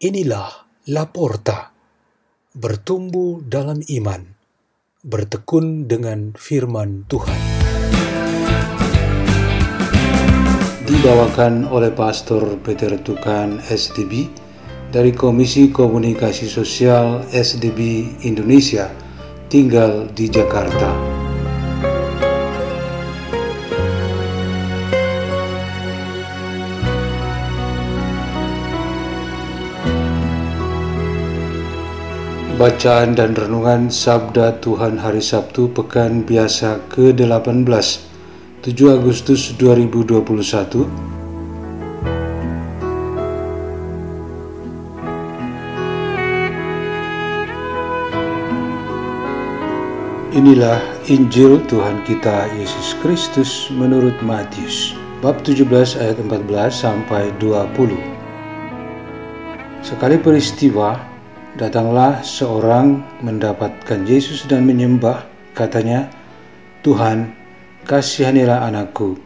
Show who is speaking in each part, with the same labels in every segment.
Speaker 1: Inilah Laporta, bertumbuh dalam iman, bertekun dengan firman Tuhan. Dibawakan oleh Pastor Peter Tukan SDB dari Komisi Komunikasi Sosial SDB Indonesia, tinggal di Jakarta. Bacaan dan Renungan Sabda Tuhan Hari Sabtu Pekan Biasa ke-18 7 Agustus 2021 Inilah Injil Tuhan kita Yesus Kristus menurut Matius bab 17 ayat 14 sampai 20 Sekali peristiwa Datanglah seorang mendapatkan Yesus dan menyembah, katanya, Tuhan, kasihanilah anakku.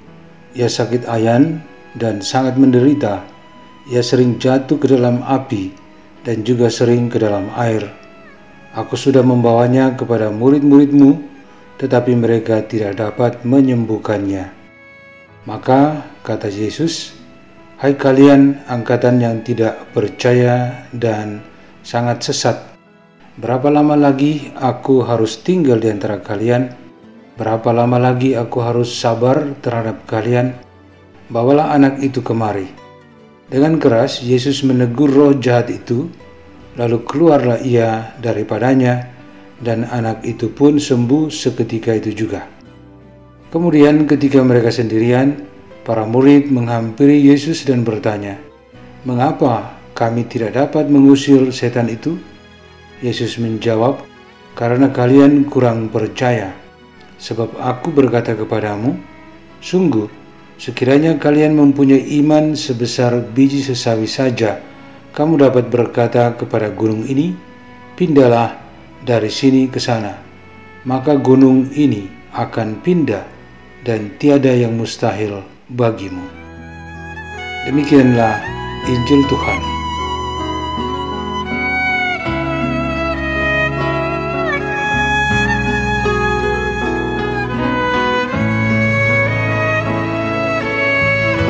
Speaker 1: Ia sakit ayan dan sangat menderita. Ia sering jatuh ke dalam api dan juga sering ke dalam air. Aku sudah membawanya kepada murid-muridmu, tetapi mereka tidak dapat menyembuhkannya. Maka kata Yesus, Hai kalian angkatan yang tidak percaya dan sangat sesat. Berapa lama lagi aku harus tinggal di antara kalian? Berapa lama lagi aku harus sabar terhadap kalian? Bawalah anak itu kemari. Dengan keras, Yesus menegur roh jahat itu, lalu keluarlah ia daripadanya, dan anak itu pun sembuh seketika itu juga. Kemudian ketika mereka sendirian, para murid menghampiri Yesus dan bertanya, Mengapa kami tidak dapat mengusir setan itu? Yesus menjawab, karena kalian kurang percaya. Sebab aku berkata kepadamu, sungguh, sekiranya kalian mempunyai iman sebesar biji sesawi saja, kamu dapat berkata kepada gunung ini, pindahlah dari sini ke sana. Maka gunung ini akan pindah dan tiada yang mustahil bagimu. Demikianlah Injil Tuhan.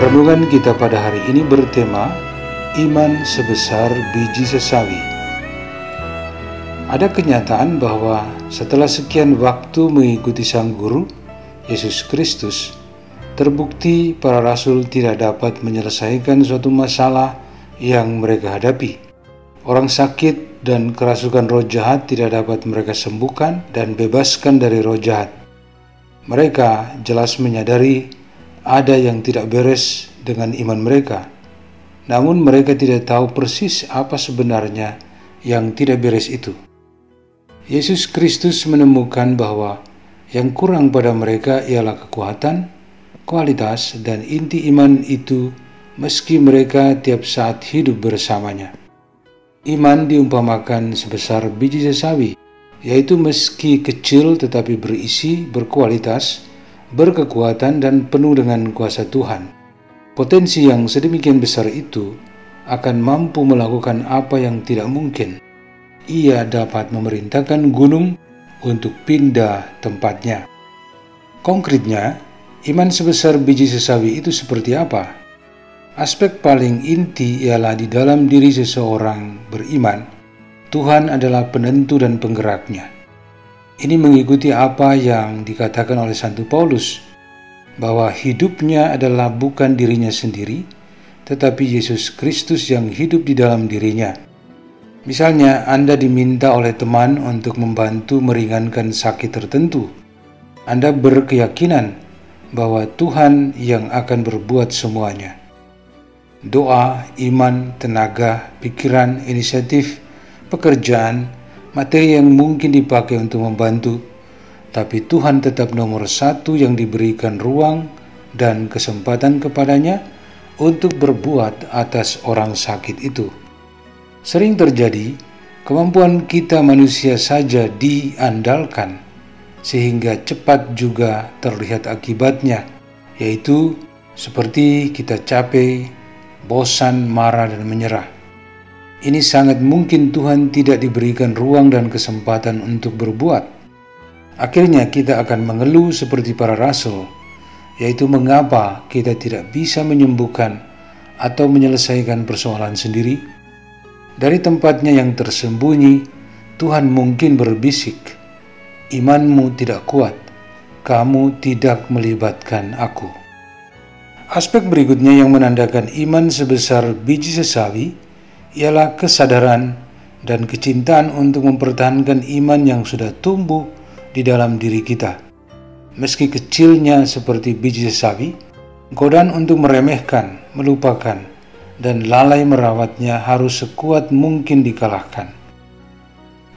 Speaker 1: Renungan kita pada hari ini bertema Iman sebesar biji sesawi. Ada kenyataan bahwa setelah sekian waktu mengikuti Sang Guru, Yesus Kristus, terbukti para rasul tidak dapat menyelesaikan suatu masalah yang mereka hadapi. Orang sakit dan kerasukan roh jahat tidak dapat mereka sembuhkan dan bebaskan dari roh jahat. Mereka jelas menyadari ada yang tidak beres dengan iman mereka. Namun mereka tidak tahu persis apa sebenarnya yang tidak beres itu. Yesus Kristus menemukan bahwa yang kurang pada mereka ialah kekuatan, kualitas, dan inti iman itu meski mereka tiap saat hidup bersamanya. Iman diumpamakan sebesar biji sesawi, yaitu meski kecil tetapi berisi, berkualitas, berkekuatan dan penuh dengan kuasa Tuhan. Potensi yang sedemikian besar itu akan mampu melakukan apa yang tidak mungkin. Ia dapat memerintahkan gunung untuk pindah tempatnya. Konkretnya, iman sebesar biji sesawi itu seperti apa? Aspek paling inti ialah di dalam diri seseorang beriman, Tuhan adalah penentu dan penggeraknya. Ini mengikuti apa yang dikatakan oleh Santo Paulus, bahwa hidupnya adalah bukan dirinya sendiri, tetapi Yesus Kristus yang hidup di dalam dirinya. Misalnya, Anda diminta oleh teman untuk membantu meringankan sakit tertentu. Anda berkeyakinan bahwa Tuhan yang akan berbuat semuanya. Doa, iman, tenaga, pikiran, inisiatif, pekerjaan, materi yang mungkin dipakai untuk membantu, tapi Tuhan tetap nomor satu yang diberikan ruang dan kesempatan kepadanya untuk berbuat atas orang sakit itu. Sering terjadi, kemampuan kita manusia saja diandalkan, sehingga cepat juga terlihat akibatnya, yaitu seperti kita capek, bosan, marah, dan menyerah. Ini sangat mungkin Tuhan tidak diberikan ruang dan kesempatan untuk berbuat. Akhirnya kita akan mengeluh seperti para rasul, yaitu mengapa kita tidak bisa menyembuhkan atau menyelesaikan persoalan sendiri. Dari tempatnya yang tersembunyi, Tuhan mungkin berbisik, "Imanmu tidak kuat, kamu tidak melibatkan Aku." Aspek berikutnya yang menandakan iman sebesar biji sesawi ialah kesadaran dan kecintaan untuk mempertahankan iman yang sudah tumbuh di dalam diri kita. Meski kecilnya seperti biji sawi, godaan untuk meremehkan, melupakan, dan lalai merawatnya harus sekuat mungkin dikalahkan.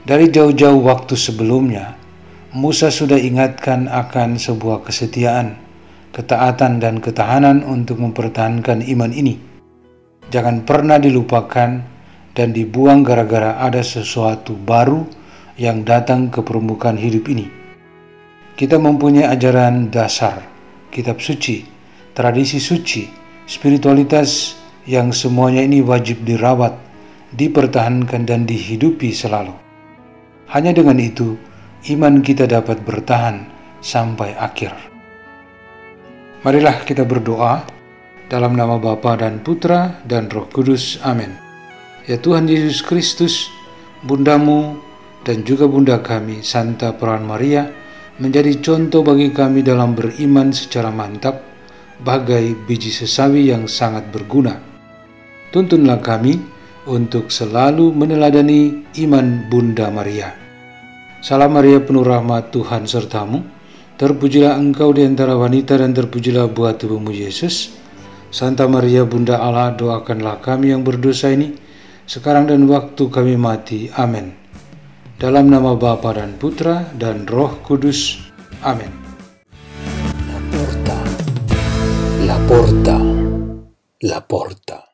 Speaker 1: Dari jauh-jauh waktu sebelumnya, Musa sudah ingatkan akan sebuah kesetiaan, ketaatan, dan ketahanan untuk mempertahankan iman ini jangan pernah dilupakan dan dibuang gara-gara ada sesuatu baru yang datang ke permukaan hidup ini. Kita mempunyai ajaran dasar, kitab suci, tradisi suci, spiritualitas yang semuanya ini wajib dirawat, dipertahankan dan dihidupi selalu. Hanya dengan itu, iman kita dapat bertahan sampai akhir. Marilah kita berdoa dalam nama Bapa dan Putra dan Roh Kudus. Amin. Ya Tuhan Yesus Kristus, Bundamu dan juga Bunda kami, Santa Peran Maria, menjadi contoh bagi kami dalam beriman secara mantap, bagai biji sesawi yang sangat berguna. Tuntunlah kami untuk selalu meneladani iman Bunda Maria. Salam Maria penuh rahmat Tuhan sertamu, terpujilah engkau di antara wanita dan terpujilah buah tubuhmu Yesus. Santa Maria Bunda Allah doakanlah kami yang berdosa ini sekarang dan waktu kami mati. Amin. Dalam nama Bapa dan Putra dan Roh Kudus. Amin.
Speaker 2: La porta, la porta, la porta.